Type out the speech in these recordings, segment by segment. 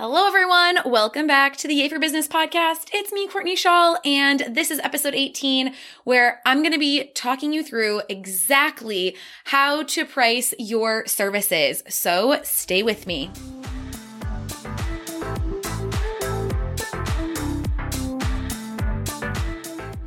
Hello, everyone. Welcome back to the Yay for Business podcast. It's me, Courtney Shaw, and this is episode 18, where I'm going to be talking you through exactly how to price your services. So stay with me.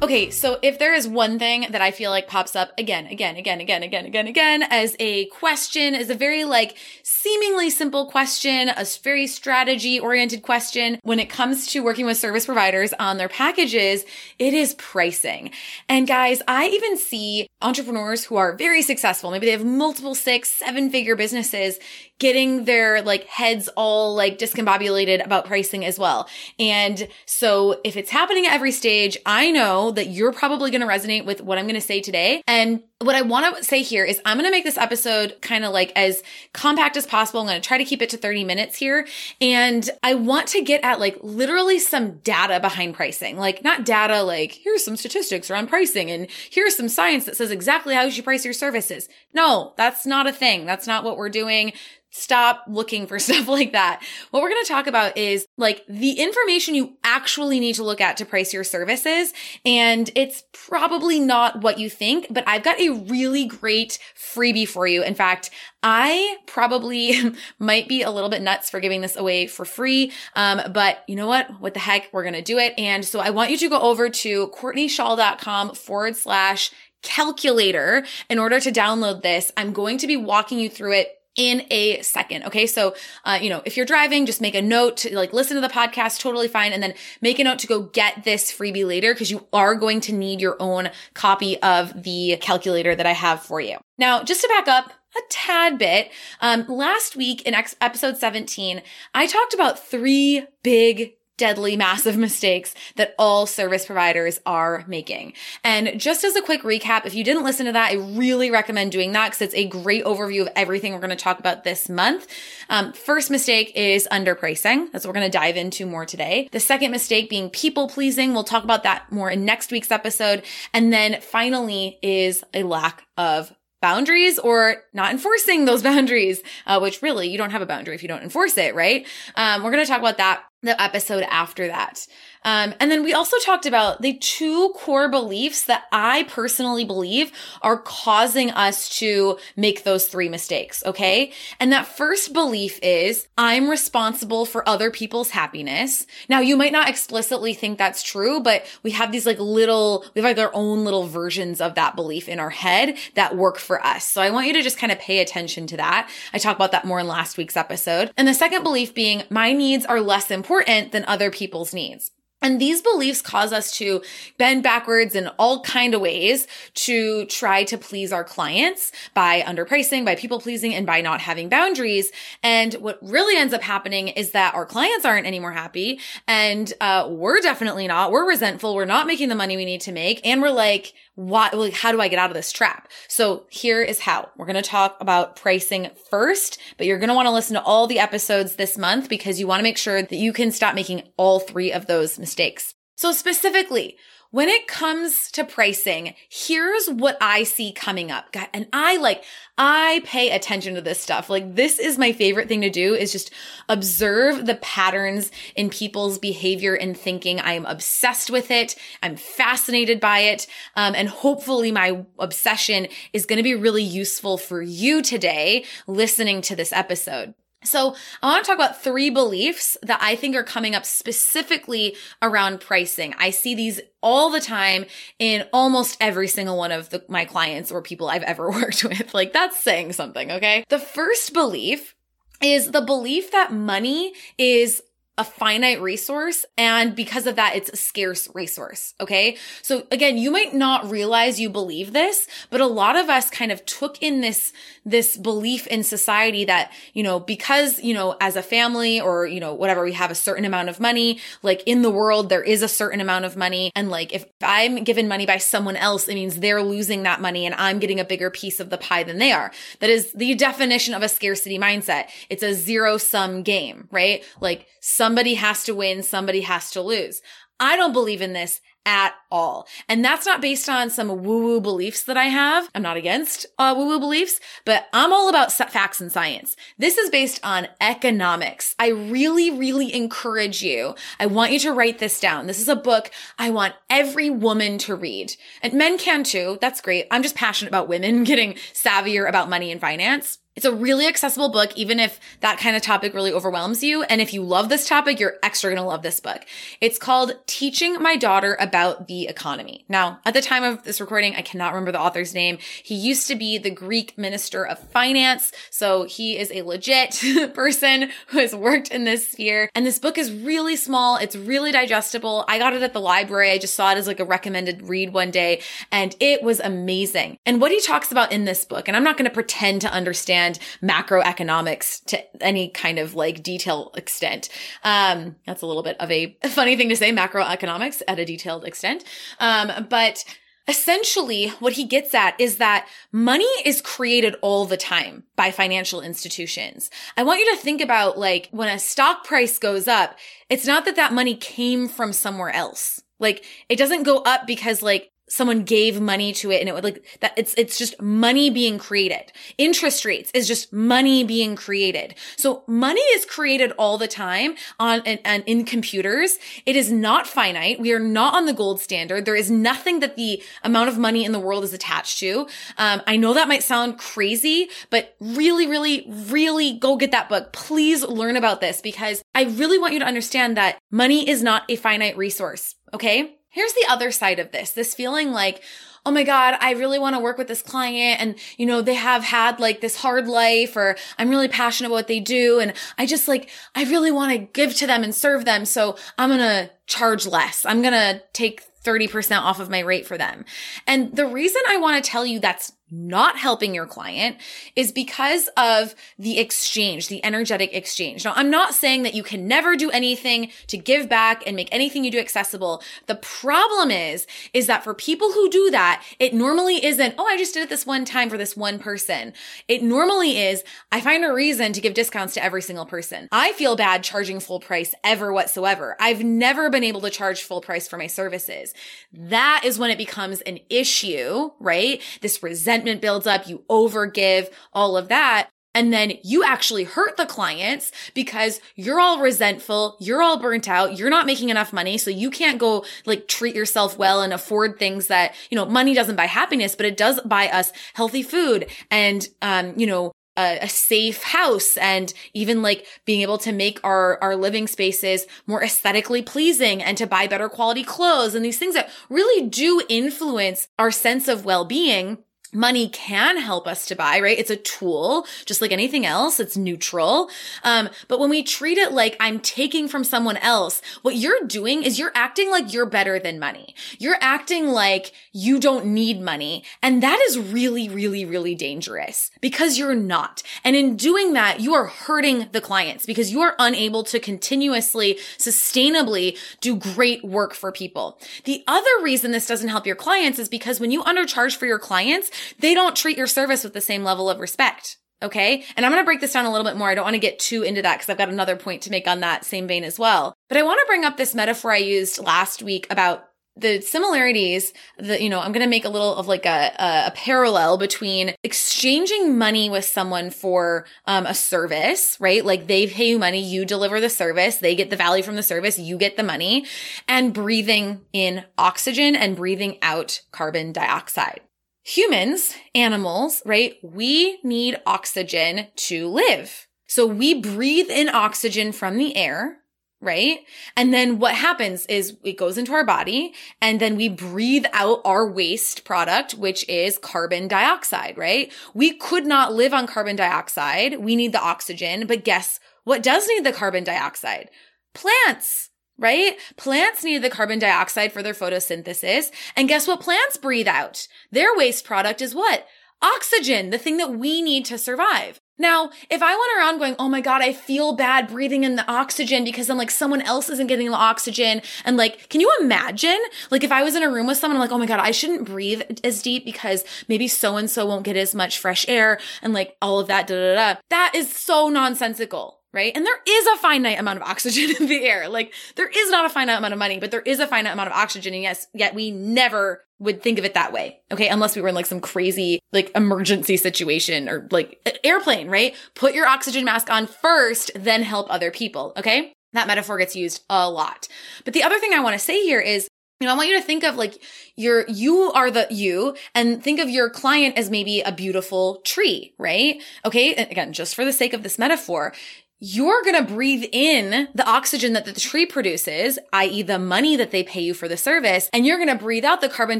Okay, so if there is one thing that I feel like pops up again, again, again, again, again, again, again, as a question, as a very like seemingly simple question, a very strategy oriented question when it comes to working with service providers on their packages, it is pricing. And guys, I even see entrepreneurs who are very successful. Maybe they have multiple six, seven figure businesses getting their like heads all like discombobulated about pricing as well. And so if it's happening at every stage, I know that you're probably going to resonate with what I'm going to say today. And what I want to say here is I'm going to make this episode kind of like as compact as possible. I'm going to try to keep it to 30 minutes here. And I want to get at like literally some data behind pricing, like not data like here's some statistics around pricing and here's some science that says exactly how you should price your services. No, that's not a thing. That's not what we're doing stop looking for stuff like that. What we're going to talk about is like the information you actually need to look at to price your services. And it's probably not what you think, but I've got a really great freebie for you. In fact, I probably might be a little bit nuts for giving this away for free. Um, but you know what? What the heck? We're going to do it. And so I want you to go over to courtneyshaw.com forward slash calculator in order to download this. I'm going to be walking you through it in a second. Okay. So, uh, you know, if you're driving, just make a note to like listen to the podcast, totally fine. And then make a note to go get this freebie later because you are going to need your own copy of the calculator that I have for you. Now, just to back up, a tad bit. Um, last week in ex- episode 17, I talked about three big deadly, massive mistakes that all service providers are making. And just as a quick recap, if you didn't listen to that, I really recommend doing that because it's a great overview of everything we're going to talk about this month. Um, first mistake is underpricing. That's what we're going to dive into more today. The second mistake being people pleasing. We'll talk about that more in next week's episode. And then finally is a lack of boundaries or not enforcing those boundaries, uh, which really you don't have a boundary if you don't enforce it, right? Um, we're going to talk about that the episode after that. Um, and then we also talked about the two core beliefs that I personally believe are causing us to make those three mistakes. Okay. And that first belief is I'm responsible for other people's happiness. Now you might not explicitly think that's true, but we have these like little, we have like our own little versions of that belief in our head that work for us. So I want you to just kind of pay attention to that. I talked about that more in last week's episode. And the second belief being my needs are less important than other people's needs. And these beliefs cause us to bend backwards in all kind of ways to try to please our clients by underpricing, by people pleasing, and by not having boundaries. And what really ends up happening is that our clients aren't any more happy and, uh, we're definitely not. We're resentful. We're not making the money we need to make. And we're like, why, like, how do I get out of this trap? So here is how we're going to talk about pricing first, but you're going to want to listen to all the episodes this month because you want to make sure that you can stop making all three of those mistakes. So specifically, when it comes to pricing, here's what I see coming up. And I like, I pay attention to this stuff. Like this is my favorite thing to do is just observe the patterns in people's behavior and thinking. I am obsessed with it. I'm fascinated by it. Um, and hopefully my obsession is going to be really useful for you today listening to this episode. So I want to talk about three beliefs that I think are coming up specifically around pricing. I see these all the time in almost every single one of the, my clients or people I've ever worked with. Like that's saying something. Okay. The first belief is the belief that money is a finite resource. And because of that, it's a scarce resource. Okay. So again, you might not realize you believe this, but a lot of us kind of took in this, this belief in society that, you know, because, you know, as a family or, you know, whatever, we have a certain amount of money, like in the world, there is a certain amount of money. And like, if I'm given money by someone else, it means they're losing that money and I'm getting a bigger piece of the pie than they are. That is the definition of a scarcity mindset. It's a zero sum game, right? Like somebody has to win, somebody has to lose. I don't believe in this at all. And that's not based on some woo woo beliefs that I have. I'm not against uh, woo woo beliefs, but I'm all about facts and science. This is based on economics. I really, really encourage you. I want you to write this down. This is a book I want every woman to read and men can too. That's great. I'm just passionate about women getting savvier about money and finance. It's a really accessible book, even if that kind of topic really overwhelms you. And if you love this topic, you're extra going to love this book. It's called Teaching My Daughter About the Economy. Now, at the time of this recording, I cannot remember the author's name. He used to be the Greek minister of finance. So he is a legit person who has worked in this sphere. And this book is really small. It's really digestible. I got it at the library. I just saw it as like a recommended read one day and it was amazing. And what he talks about in this book, and I'm not going to pretend to understand understand macroeconomics to any kind of like detail extent. Um, that's a little bit of a funny thing to say, macroeconomics at a detailed extent. Um, but Essentially, what he gets at is that money is created all the time by financial institutions. I want you to think about like when a stock price goes up, it's not that that money came from somewhere else. Like it doesn't go up because like someone gave money to it and it would like that it's it's just money being created. Interest rates is just money being created. So money is created all the time on and, and in computers. It is not finite. We are not on the gold standard. There is nothing that the amount of money in the world is attached to. Um, i know that might sound crazy but really really really go get that book. Please learn about this because i really want you to understand that money is not a finite resource okay Here's the other side of this, this feeling like, oh my God, I really want to work with this client and, you know, they have had like this hard life or I'm really passionate about what they do. And I just like, I really want to give to them and serve them. So I'm going to charge less. I'm going to take 30% off of my rate for them. And the reason I want to tell you that's not helping your client is because of the exchange, the energetic exchange. Now, I'm not saying that you can never do anything to give back and make anything you do accessible. The problem is, is that for people who do that, it normally isn't, oh, I just did it this one time for this one person. It normally is, I find a reason to give discounts to every single person. I feel bad charging full price ever whatsoever. I've never been able to charge full price for my services. That is when it becomes an issue, right? This resentment resentment builds up, you overgive, all of that. And then you actually hurt the clients because you're all resentful. You're all burnt out. You're not making enough money. So you can't go like treat yourself well and afford things that, you know, money doesn't buy happiness, but it does buy us healthy food and, um, you know, a, a, safe house and even like being able to make our, our living spaces more aesthetically pleasing and to buy better quality clothes and these things that really do influence our sense of well-being money can help us to buy, right? It's a tool, just like anything else. It's neutral. Um, but when we treat it like I'm taking from someone else, what you're doing is you're acting like you're better than money. You're acting like you don't need money. And that is really, really, really dangerous because you're not. And in doing that, you are hurting the clients because you are unable to continuously, sustainably do great work for people. The other reason this doesn't help your clients is because when you undercharge for your clients, they don't treat your service with the same level of respect. Okay. And I'm going to break this down a little bit more. I don't want to get too into that because I've got another point to make on that same vein as well. But I want to bring up this metaphor I used last week about the similarities that you know i'm going to make a little of like a, a, a parallel between exchanging money with someone for um, a service right like they pay you money you deliver the service they get the value from the service you get the money and breathing in oxygen and breathing out carbon dioxide humans, animals, right? We need oxygen to live. So we breathe in oxygen from the air, right? And then what happens is it goes into our body and then we breathe out our waste product, which is carbon dioxide, right? We could not live on carbon dioxide. We need the oxygen, but guess what does need the carbon dioxide? Plants right? Plants need the carbon dioxide for their photosynthesis. And guess what plants breathe out? Their waste product is what? Oxygen, the thing that we need to survive. Now, if I went around going, oh my God, I feel bad breathing in the oxygen because I'm like someone else isn't getting the oxygen. And like, can you imagine? Like if I was in a room with someone, I'm like, oh my God, I shouldn't breathe as deep because maybe so and so won't get as much fresh air and like all of that, da da da. That is so nonsensical right? And there is a finite amount of oxygen in the air. Like there is not a finite amount of money, but there is a finite amount of oxygen. And yes, yet we never would think of it that way. Okay. Unless we were in like some crazy like emergency situation or like airplane, right? Put your oxygen mask on first, then help other people. Okay. That metaphor gets used a lot. But the other thing I want to say here is you know, I want you to think of like your, you are the you and think of your client as maybe a beautiful tree, right? Okay. And again, just for the sake of this metaphor, you're going to breathe in the oxygen that the tree produces, i.e. the money that they pay you for the service. And you're going to breathe out the carbon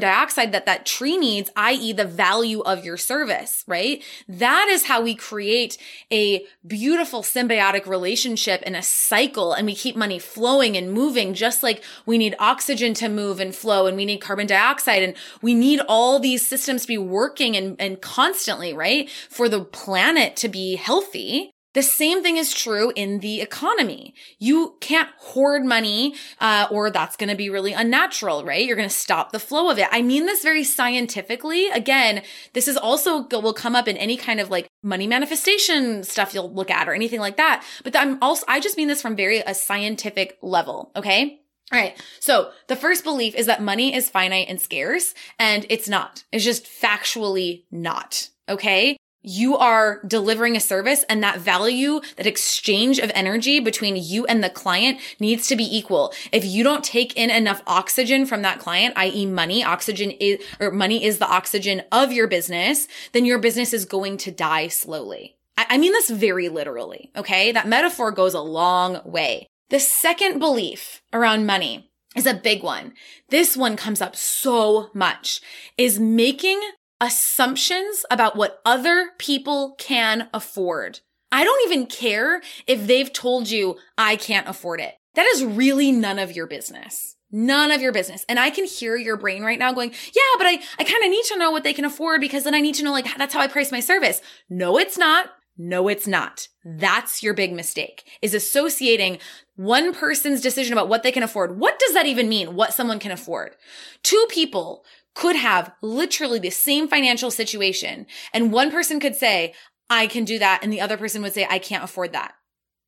dioxide that that tree needs, i.e. the value of your service, right? That is how we create a beautiful symbiotic relationship and a cycle. And we keep money flowing and moving, just like we need oxygen to move and flow and we need carbon dioxide and we need all these systems to be working and, and constantly, right? For the planet to be healthy. The same thing is true in the economy. You can't hoard money, uh, or that's going to be really unnatural, right? You're going to stop the flow of it. I mean this very scientifically. Again, this is also will come up in any kind of like money manifestation stuff you'll look at or anything like that. But I'm also, I just mean this from very a scientific level. Okay. All right. So the first belief is that money is finite and scarce and it's not. It's just factually not. Okay you are delivering a service and that value, that exchange of energy between you and the client needs to be equal. If you don't take in enough oxygen from that client, i.e. money, oxygen is, or money is the oxygen of your business, then your business is going to die slowly. I, I mean this very literally. Okay. That metaphor goes a long way. The second belief around money is a big one. This one comes up so much is making assumptions about what other people can afford. I don't even care if they've told you I can't afford it. That is really none of your business. None of your business. And I can hear your brain right now going, yeah, but I, I kind of need to know what they can afford because then I need to know, like, that's how I price my service. No, it's not. No, it's not. That's your big mistake is associating one person's decision about what they can afford. What does that even mean? What someone can afford? Two people could have literally the same financial situation. And one person could say, I can do that. And the other person would say, I can't afford that.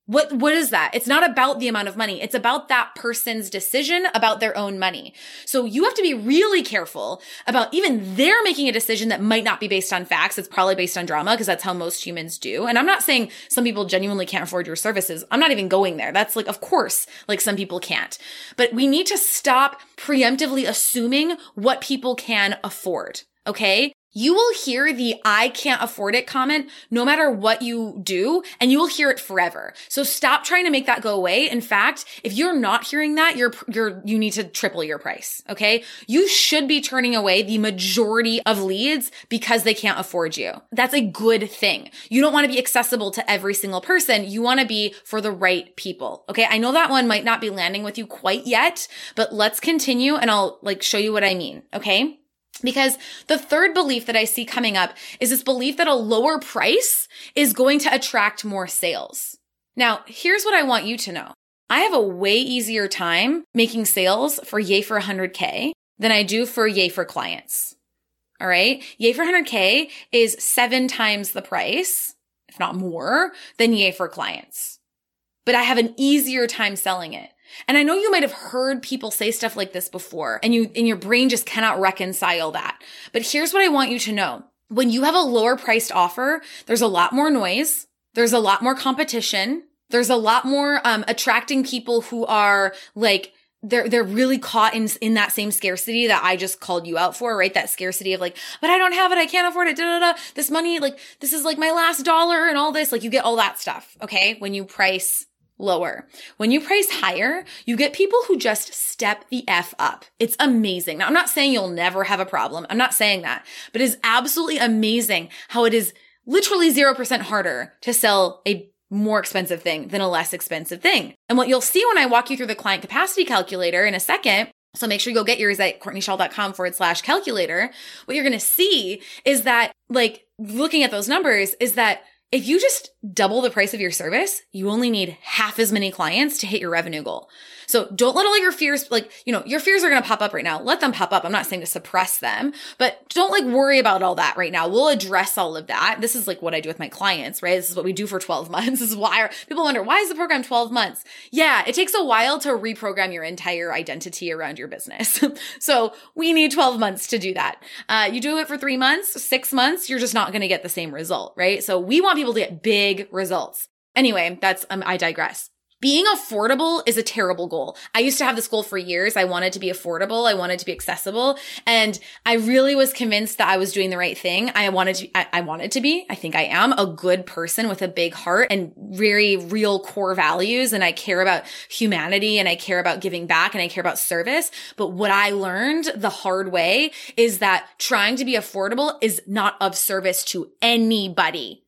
What, what is that? It's not about the amount of money. It's about that person's decision about their own money. So you have to be really careful about even they're making a decision that might not be based on facts. It's probably based on drama because that's how most humans do. And I'm not saying some people genuinely can't afford your services. I'm not even going there. That's like, of course, like some people can't, but we need to stop preemptively assuming what people can afford. Okay you will hear the I can't afford it comment no matter what you do, and you will hear it forever. So stop trying to make that go away. In fact, if you're not hearing that, you're, you're, you need to triple your price. Okay. You should be turning away the majority of leads because they can't afford you. That's a good thing. You don't want to be accessible to every single person. You want to be for the right people. Okay. I know that one might not be landing with you quite yet, but let's continue and I'll like show you what I mean. Okay. Because the third belief that I see coming up is this belief that a lower price is going to attract more sales. Now, here's what I want you to know. I have a way easier time making sales for Yay for 100K than I do for Yay for clients. All right. Yay for 100K is seven times the price, if not more, than Yay for clients. But I have an easier time selling it. And I know you might have heard people say stuff like this before and you, and your brain just cannot reconcile that. But here's what I want you to know. When you have a lower priced offer, there's a lot more noise. There's a lot more competition. There's a lot more, um, attracting people who are like, they're they're really caught in in that same scarcity that I just called you out for, right? That scarcity of like, but I don't have it, I can't afford it, da da da. This money, like this is like my last dollar and all this. Like you get all that stuff, okay? When you price lower. When you price higher, you get people who just step the F up. It's amazing. Now, I'm not saying you'll never have a problem. I'm not saying that, but it is absolutely amazing how it is literally 0% harder to sell a more expensive thing than a less expensive thing. And what you'll see when I walk you through the client capacity calculator in a second so make sure you go get yours at courtneyshaw.com forward slash calculator. What you're going to see is that like looking at those numbers is that if you just double the price of your service, you only need half as many clients to hit your revenue goal. So don't let all your fears, like, you know, your fears are going to pop up right now. Let them pop up. I'm not saying to suppress them, but don't like worry about all that right now. We'll address all of that. This is like what I do with my clients, right? This is what we do for 12 months. This is why people wonder, why is the program 12 months? Yeah, it takes a while to reprogram your entire identity around your business. so we need 12 months to do that. Uh, you do it for three months, six months, you're just not going to get the same result, right? So we want people to get big results. Anyway, that's, um, I digress being affordable is a terrible goal. I used to have this goal for years. I wanted to be affordable. I wanted to be accessible. And I really was convinced that I was doing the right thing. I wanted to, I, I wanted to be, I think I am a good person with a big heart and very real core values. And I care about humanity and I care about giving back and I care about service. But what I learned the hard way is that trying to be affordable is not of service to anybody.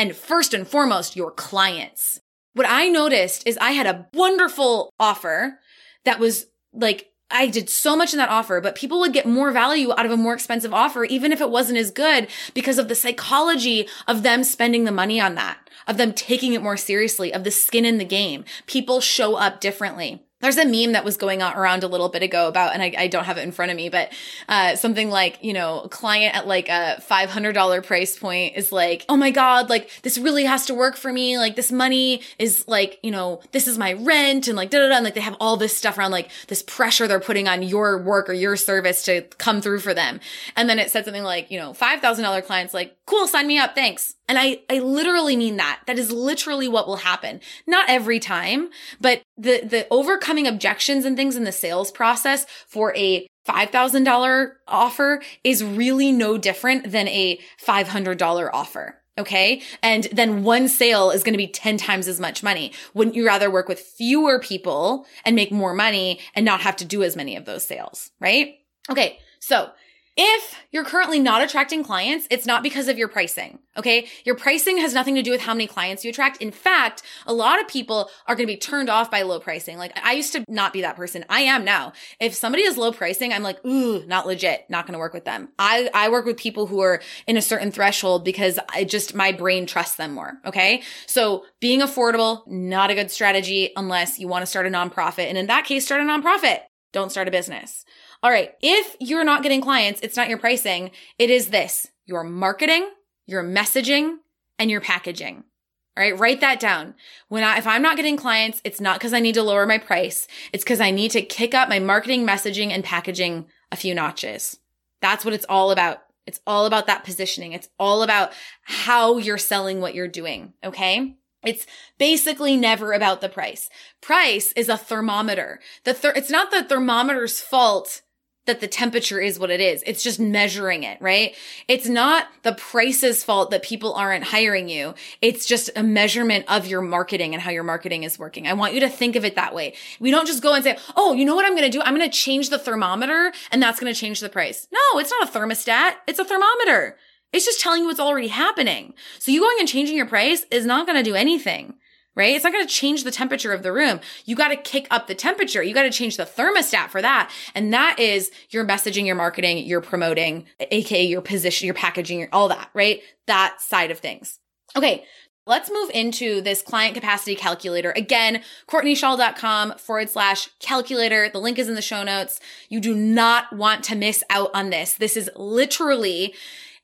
And first and foremost, your clients. What I noticed is I had a wonderful offer that was like, I did so much in that offer, but people would get more value out of a more expensive offer, even if it wasn't as good because of the psychology of them spending the money on that, of them taking it more seriously, of the skin in the game. People show up differently. There's a meme that was going on around a little bit ago about, and I, I don't have it in front of me, but uh, something like, you know, client at like a $500 price point is like, oh my God, like this really has to work for me. Like this money is like, you know, this is my rent and like da da da. And like they have all this stuff around like this pressure they're putting on your work or your service to come through for them. And then it said something like, you know, $5,000 clients like, cool, sign me up. Thanks. And I, I literally mean that. That is literally what will happen. Not every time, but the, the overcoming objections and things in the sales process for a $5,000 offer is really no different than a $500 offer. Okay. And then one sale is going to be 10 times as much money. Wouldn't you rather work with fewer people and make more money and not have to do as many of those sales? Right. Okay. So if you're currently not attracting clients, it's not because of your pricing. Okay. Your pricing has nothing to do with how many clients you attract. In fact, a lot of people are going to be turned off by low pricing. Like I used to not be that person. I am now. If somebody is low pricing, I'm like, ooh, not legit, not going to work with them. I, I work with people who are in a certain threshold because I just, my brain trusts them more. Okay. So being affordable, not a good strategy unless you want to start a nonprofit. And in that case, start a nonprofit. Don't start a business. All right. If you're not getting clients, it's not your pricing. It is this, your marketing, your messaging, and your packaging. All right. Write that down. When I, if I'm not getting clients, it's not because I need to lower my price. It's because I need to kick up my marketing, messaging, and packaging a few notches. That's what it's all about. It's all about that positioning. It's all about how you're selling what you're doing. Okay. It's basically never about the price. Price is a thermometer. The ther- it's not the thermometer's fault that the temperature is what it is. It's just measuring it, right? It's not the price's fault that people aren't hiring you. It's just a measurement of your marketing and how your marketing is working. I want you to think of it that way. We don't just go and say, Oh, you know what I'm going to do? I'm going to change the thermometer and that's going to change the price. No, it's not a thermostat. It's a thermometer. It's just telling you what's already happening. So you going and changing your price is not going to do anything right? It's not going to change the temperature of the room. You got to kick up the temperature. You got to change the thermostat for that. And that is your messaging, your marketing, your promoting, aka your position, your packaging, all that, right? That side of things. Okay. Let's move into this client capacity calculator. Again, CourtneyShaw.com forward slash calculator. The link is in the show notes. You do not want to miss out on this. This is literally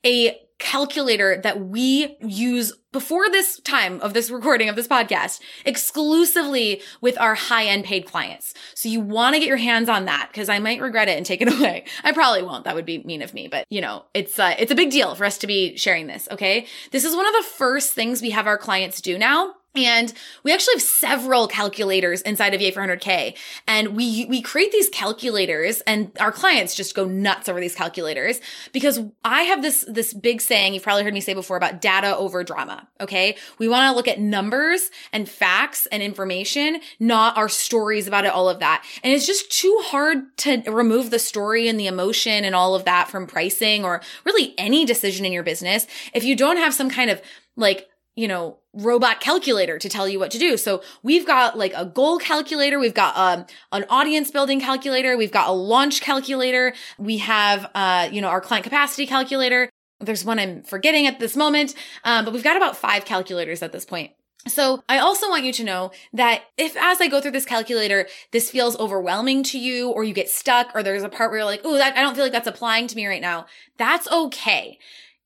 a calculator that we use before this time of this recording of this podcast exclusively with our high end paid clients. So you want to get your hands on that because I might regret it and take it away. I probably won't. That would be mean of me, but you know, it's uh, it's a big deal for us to be sharing this. Okay. This is one of the first things we have our clients do now and we actually have several calculators inside of Yay for 100K. And we, we create these calculators and our clients just go nuts over these calculators because I have this, this big saying you've probably heard me say before about data over drama. Okay. We want to look at numbers and facts and information, not our stories about it, all of that. And it's just too hard to remove the story and the emotion and all of that from pricing or really any decision in your business if you don't have some kind of like you know, robot calculator to tell you what to do. So we've got like a goal calculator. We've got um, an audience building calculator. We've got a launch calculator. We have, uh, you know, our client capacity calculator. There's one I'm forgetting at this moment, um, but we've got about five calculators at this point. So I also want you to know that if as I go through this calculator, this feels overwhelming to you or you get stuck or there's a part where you're like, oh, I don't feel like that's applying to me right now. That's okay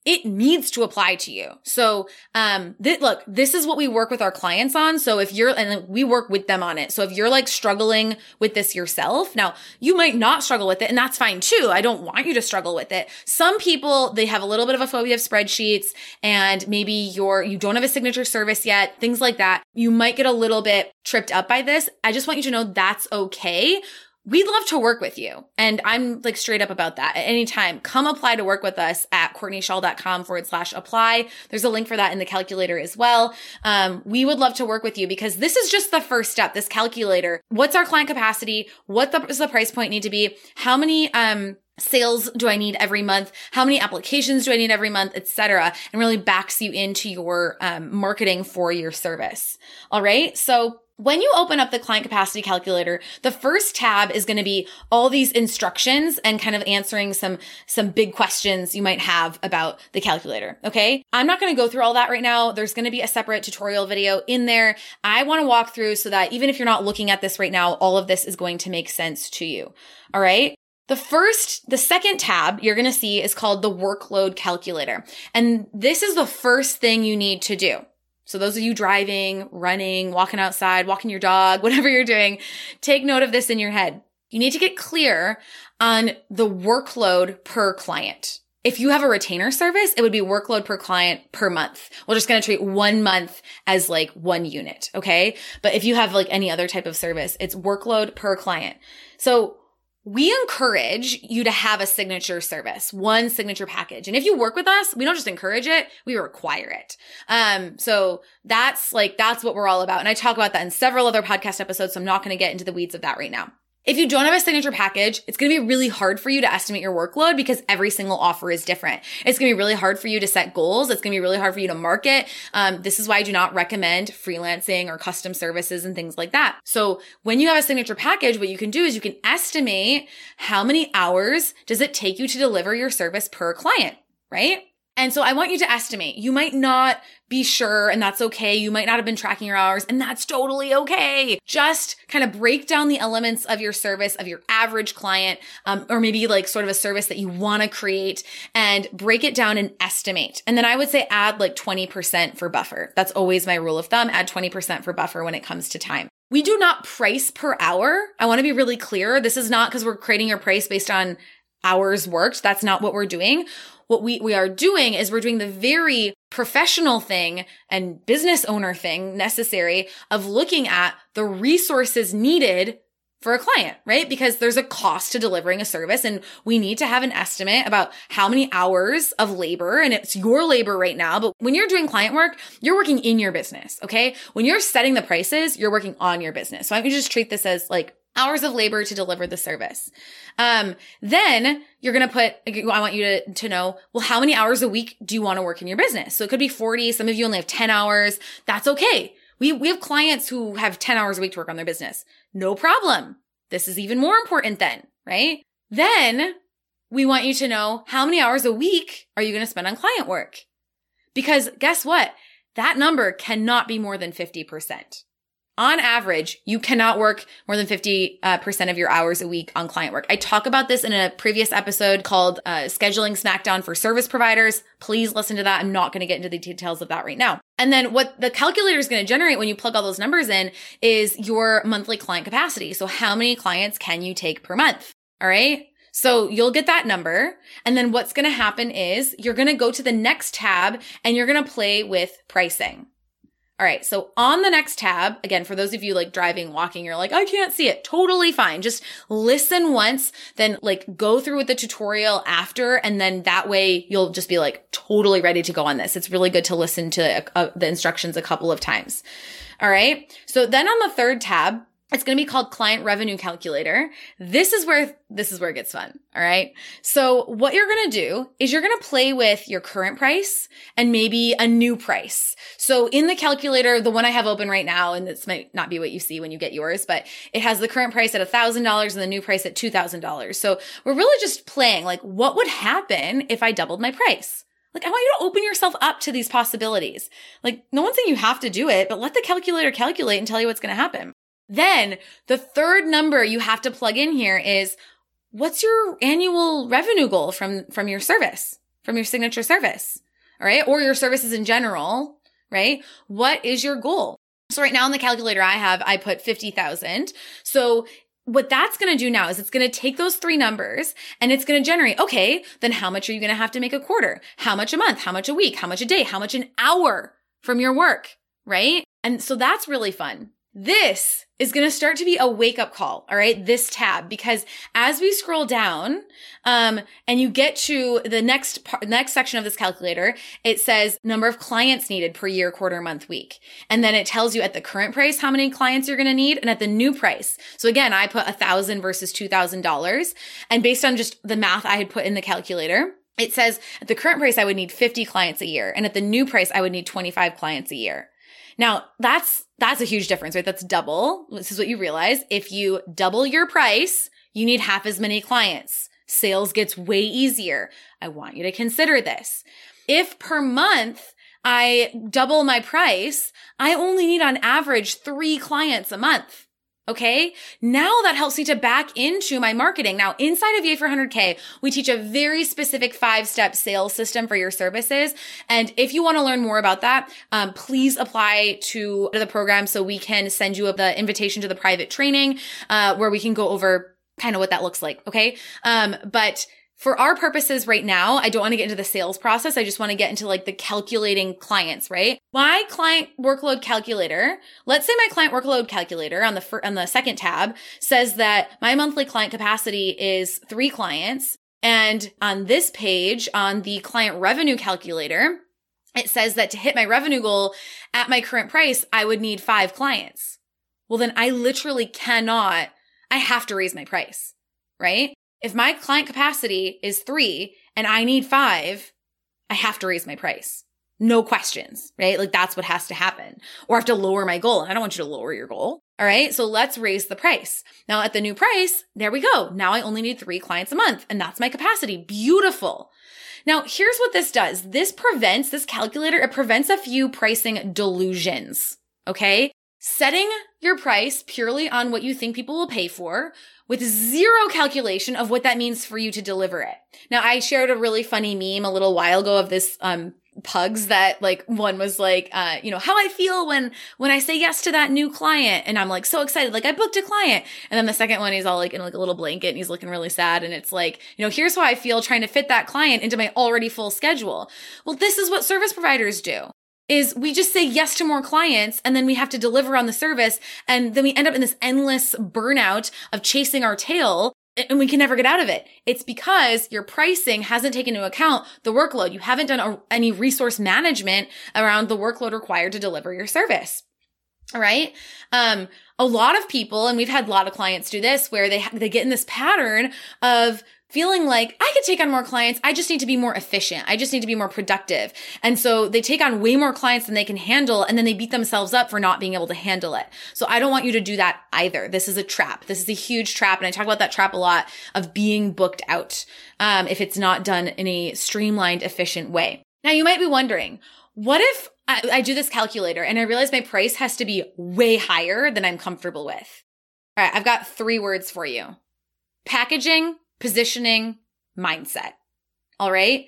it needs to apply to you. So, um, th- look, this is what we work with our clients on. So if you're, and we work with them on it. So if you're like struggling with this yourself, now you might not struggle with it and that's fine too. I don't want you to struggle with it. Some people, they have a little bit of a phobia of spreadsheets and maybe you're, you don't have a signature service yet, things like that. You might get a little bit tripped up by this. I just want you to know that's okay we'd love to work with you. And I'm like straight up about that at any time. Come apply to work with us at courtneyshaw.com forward slash apply. There's a link for that in the calculator as well. Um, we would love to work with you because this is just the first step, this calculator. What's our client capacity? What the, does the price point need to be? How many, um, sales do I need every month? How many applications do I need every month, etc. And really backs you into your um, marketing for your service. All right. So when you open up the client capacity calculator, the first tab is going to be all these instructions and kind of answering some, some big questions you might have about the calculator. Okay. I'm not going to go through all that right now. There's going to be a separate tutorial video in there. I want to walk through so that even if you're not looking at this right now, all of this is going to make sense to you. All right. The first, the second tab you're going to see is called the workload calculator. And this is the first thing you need to do. So those of you driving, running, walking outside, walking your dog, whatever you're doing, take note of this in your head. You need to get clear on the workload per client. If you have a retainer service, it would be workload per client per month. We're just going to treat one month as like one unit. Okay. But if you have like any other type of service, it's workload per client. So we encourage you to have a signature service, one signature package. And if you work with us, we don't just encourage it, we require it. Um, so that's like, that's what we're all about. And I talk about that in several other podcast episodes. So I'm not going to get into the weeds of that right now. If you don't have a signature package, it's going to be really hard for you to estimate your workload because every single offer is different. It's going to be really hard for you to set goals. It's going to be really hard for you to market. Um, this is why I do not recommend freelancing or custom services and things like that. So when you have a signature package, what you can do is you can estimate how many hours does it take you to deliver your service per client, right? And so I want you to estimate. You might not be sure, and that's okay. You might not have been tracking your hours, and that's totally okay. Just kind of break down the elements of your service, of your average client, um, or maybe like sort of a service that you want to create, and break it down and estimate. And then I would say add like 20% for buffer. That's always my rule of thumb. Add 20% for buffer when it comes to time. We do not price per hour. I want to be really clear. This is not because we're creating your price based on hours worked. That's not what we're doing. What we, we are doing is we're doing the very professional thing and business owner thing necessary of looking at the resources needed for a client, right? Because there's a cost to delivering a service and we need to have an estimate about how many hours of labor and it's your labor right now. But when you're doing client work, you're working in your business. Okay. When you're setting the prices, you're working on your business. So I can just treat this as like hours of labor to deliver the service. Um, then you're going to put, I want you to, to know, well, how many hours a week do you want to work in your business? So it could be 40. Some of you only have 10 hours. That's okay. We, we have clients who have 10 hours a week to work on their business. No problem. This is even more important then, right? Then we want you to know how many hours a week are you going to spend on client work? Because guess what? That number cannot be more than 50% on average, you cannot work more than 50% uh, of your hours a week on client work. I talk about this in a previous episode called uh, Scheduling Smackdown for Service Providers. Please listen to that. I'm not going to get into the details of that right now. And then what the calculator is going to generate when you plug all those numbers in is your monthly client capacity. So how many clients can you take per month? All right. So you'll get that number. And then what's going to happen is you're going to go to the next tab and you're going to play with pricing. All right. So on the next tab, again, for those of you like driving, walking, you're like, I can't see it. Totally fine. Just listen once, then like go through with the tutorial after. And then that way you'll just be like totally ready to go on this. It's really good to listen to uh, the instructions a couple of times. All right. So then on the third tab, it's going to be called client revenue calculator. This is where, this is where it gets fun. All right. So what you're going to do is you're going to play with your current price and maybe a new price. So in the calculator, the one I have open right now, and this might not be what you see when you get yours, but it has the current price at $1,000 and the new price at $2,000. So we're really just playing like what would happen if I doubled my price? Like, I want you to open yourself up to these possibilities. Like, no one's saying you have to do it, but let the calculator calculate and tell you what's going to happen. Then the third number you have to plug in here is what's your annual revenue goal from, from your service, from your signature service? All right. Or your services in general, right? What is your goal? So right now in the calculator I have, I put 50,000. So what that's going to do now is it's going to take those three numbers and it's going to generate, okay, then how much are you going to have to make a quarter? How much a month? How much a week? How much a day? How much an hour from your work? Right? And so that's really fun. This is going to start to be a wake up call. All right. This tab, because as we scroll down, um, and you get to the next part, next section of this calculator, it says number of clients needed per year, quarter, month, week. And then it tells you at the current price, how many clients you're going to need and at the new price. So again, I put a thousand versus $2,000. And based on just the math I had put in the calculator, it says at the current price, I would need 50 clients a year. And at the new price, I would need 25 clients a year. Now that's, that's a huge difference, right? That's double. This is what you realize. If you double your price, you need half as many clients. Sales gets way easier. I want you to consider this. If per month, I double my price, I only need on average three clients a month. Okay. Now that helps me to back into my marketing. Now inside of Yay for 100K, we teach a very specific five step sales system for your services. And if you want to learn more about that, um, please apply to the program so we can send you the invitation to the private training, uh, where we can go over kind of what that looks like. Okay. Um, but for our purposes right now, I don't want to get into the sales process. I just want to get into like the calculating clients, right? My client workload calculator, let's say my client workload calculator on the fir- on the second tab says that my monthly client capacity is 3 clients and on this page on the client revenue calculator, it says that to hit my revenue goal at my current price, I would need 5 clients. Well, then I literally cannot I have to raise my price, right? If my client capacity is three and I need five, I have to raise my price. No questions, right? Like that's what has to happen. Or I have to lower my goal. And I don't want you to lower your goal. All right. So let's raise the price. Now at the new price, there we go. Now I only need three clients a month and that's my capacity. Beautiful. Now here's what this does. This prevents, this calculator, it prevents a few pricing delusions. Okay. Setting your price purely on what you think people will pay for with zero calculation of what that means for you to deliver it. Now, I shared a really funny meme a little while ago of this, um, pugs that like one was like uh you know how i feel when when i say yes to that new client. And i'm like so excited. Like i booked a client. And then the second one he's all like in like a little blanket and he's looking really sad. And it's like you know here's how i feel trying to fit that client into my already full schedule. Well this is what service providers do is we just say yes to more clients and then we have to deliver on the service. And then we end up in this endless burnout of chasing our tail and we can never get out of it. It's because your pricing hasn't taken into account the workload. You haven't done a, any resource management around the workload required to deliver your service. All right. Um, a lot of people, and we've had a lot of clients do this where they, they get in this pattern of feeling like I could take on more clients. I just need to be more efficient. I just need to be more productive. And so they take on way more clients than they can handle. And then they beat themselves up for not being able to handle it. So I don't want you to do that either. This is a trap. This is a huge trap. And I talk about that trap a lot of being booked out. Um, if it's not done in a streamlined, efficient way. Now you might be wondering, what if I, I do this calculator and I realize my price has to be way higher than I'm comfortable with? All right. I've got three words for you. Packaging, positioning, mindset. All right.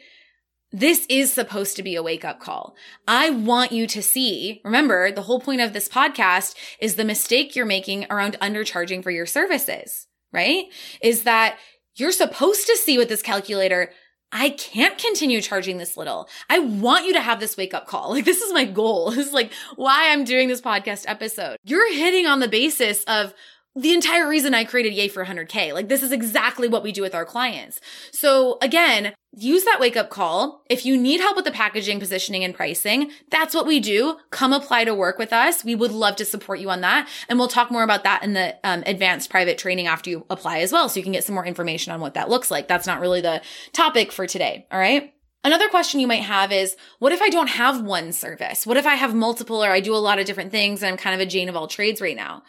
This is supposed to be a wake up call. I want you to see, remember, the whole point of this podcast is the mistake you're making around undercharging for your services, right? Is that you're supposed to see with this calculator, I can't continue charging this little. I want you to have this wake up call. Like, this is my goal. This is like why I'm doing this podcast episode. You're hitting on the basis of, the entire reason I created Yay for 100K. Like this is exactly what we do with our clients. So again, use that wake up call. If you need help with the packaging, positioning and pricing, that's what we do. Come apply to work with us. We would love to support you on that. And we'll talk more about that in the um, advanced private training after you apply as well. So you can get some more information on what that looks like. That's not really the topic for today. All right. Another question you might have is, what if I don't have one service? What if I have multiple or I do a lot of different things and I'm kind of a Jane of all trades right now?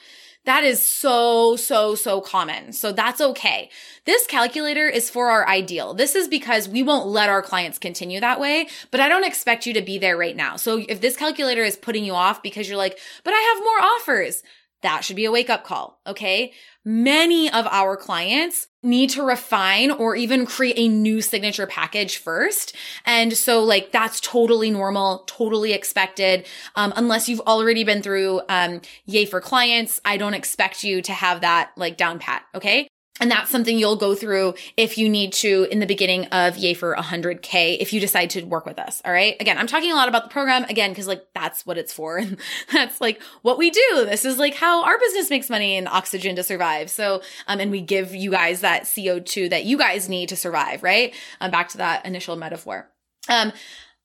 That is so, so, so common. So that's okay. This calculator is for our ideal. This is because we won't let our clients continue that way, but I don't expect you to be there right now. So if this calculator is putting you off because you're like, but I have more offers, that should be a wake up call. Okay. Many of our clients need to refine or even create a new signature package first. And so like that's totally normal, totally expected. Um, unless you've already been through, um, yay for clients. I don't expect you to have that like down pat. Okay. And that's something you'll go through if you need to in the beginning of Yay for 100K if you decide to work with us. All right. Again, I'm talking a lot about the program again, because like that's what it's for. And that's like what we do. This is like how our business makes money and oxygen to survive. So, um, and we give you guys that CO2 that you guys need to survive, right? Um, back to that initial metaphor. Um,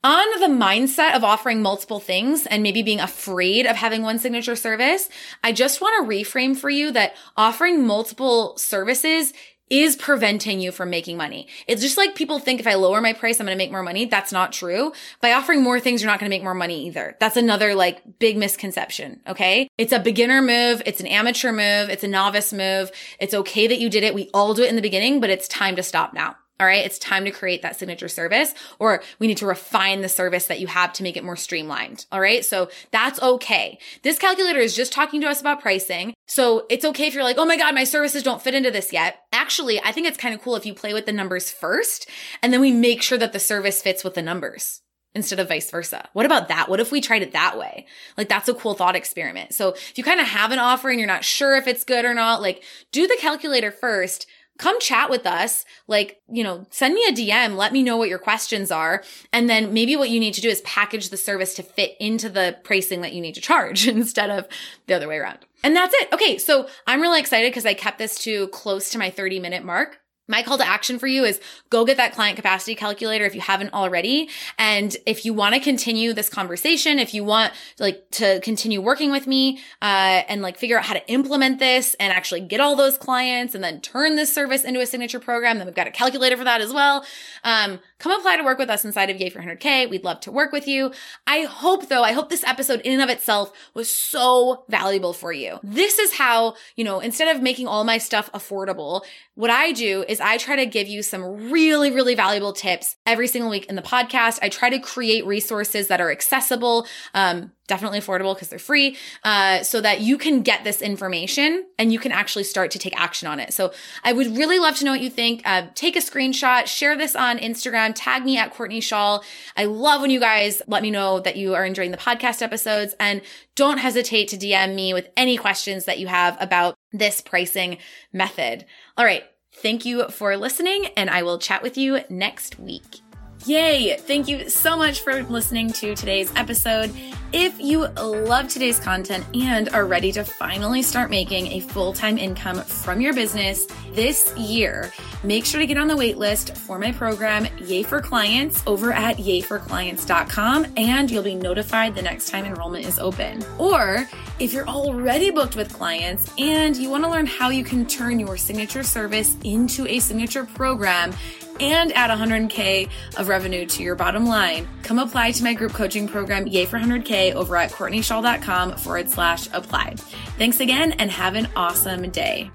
on the mindset of offering multiple things and maybe being afraid of having one signature service, I just want to reframe for you that offering multiple services is preventing you from making money. It's just like people think if I lower my price, I'm going to make more money. That's not true. By offering more things, you're not going to make more money either. That's another like big misconception. Okay. It's a beginner move. It's an amateur move. It's a novice move. It's okay that you did it. We all do it in the beginning, but it's time to stop now. All right. It's time to create that signature service or we need to refine the service that you have to make it more streamlined. All right. So that's okay. This calculator is just talking to us about pricing. So it's okay if you're like, Oh my God, my services don't fit into this yet. Actually, I think it's kind of cool if you play with the numbers first and then we make sure that the service fits with the numbers instead of vice versa. What about that? What if we tried it that way? Like that's a cool thought experiment. So if you kind of have an offer and you're not sure if it's good or not, like do the calculator first come chat with us. Like, you know, send me a DM. Let me know what your questions are. And then maybe what you need to do is package the service to fit into the pricing that you need to charge instead of the other way around. And that's it. Okay. So I'm really excited because I kept this to close to my 30 minute mark. My call to action for you is go get that client capacity calculator if you haven't already. And if you want to continue this conversation, if you want like to continue working with me, uh, and like figure out how to implement this and actually get all those clients and then turn this service into a signature program, then we've got a calculator for that as well. Um, come apply to work with us inside of Yay for 100K. We'd love to work with you. I hope though, I hope this episode in and of itself was so valuable for you. This is how, you know, instead of making all my stuff affordable, what I do is I try to give you some really, really valuable tips every single week in the podcast. I try to create resources that are accessible, um, definitely affordable because they're free, uh, so that you can get this information and you can actually start to take action on it. So I would really love to know what you think. Uh, take a screenshot, share this on Instagram, tag me at Courtney Shaw. I love when you guys let me know that you are enjoying the podcast episodes and don't hesitate to DM me with any questions that you have about this pricing method. All right. Thank you for listening, and I will chat with you next week. Yay! Thank you so much for listening to today's episode. If you love today's content and are ready to finally start making a full time income from your business this year, make sure to get on the wait list for my program, Yay for Clients, over at yayforclients.com, and you'll be notified the next time enrollment is open. Or if you're already booked with clients and you want to learn how you can turn your signature service into a signature program, and add 100K of revenue to your bottom line, come apply to my group coaching program, Yay for 100K, over at courtneyshaw.com forward slash apply. Thanks again and have an awesome day.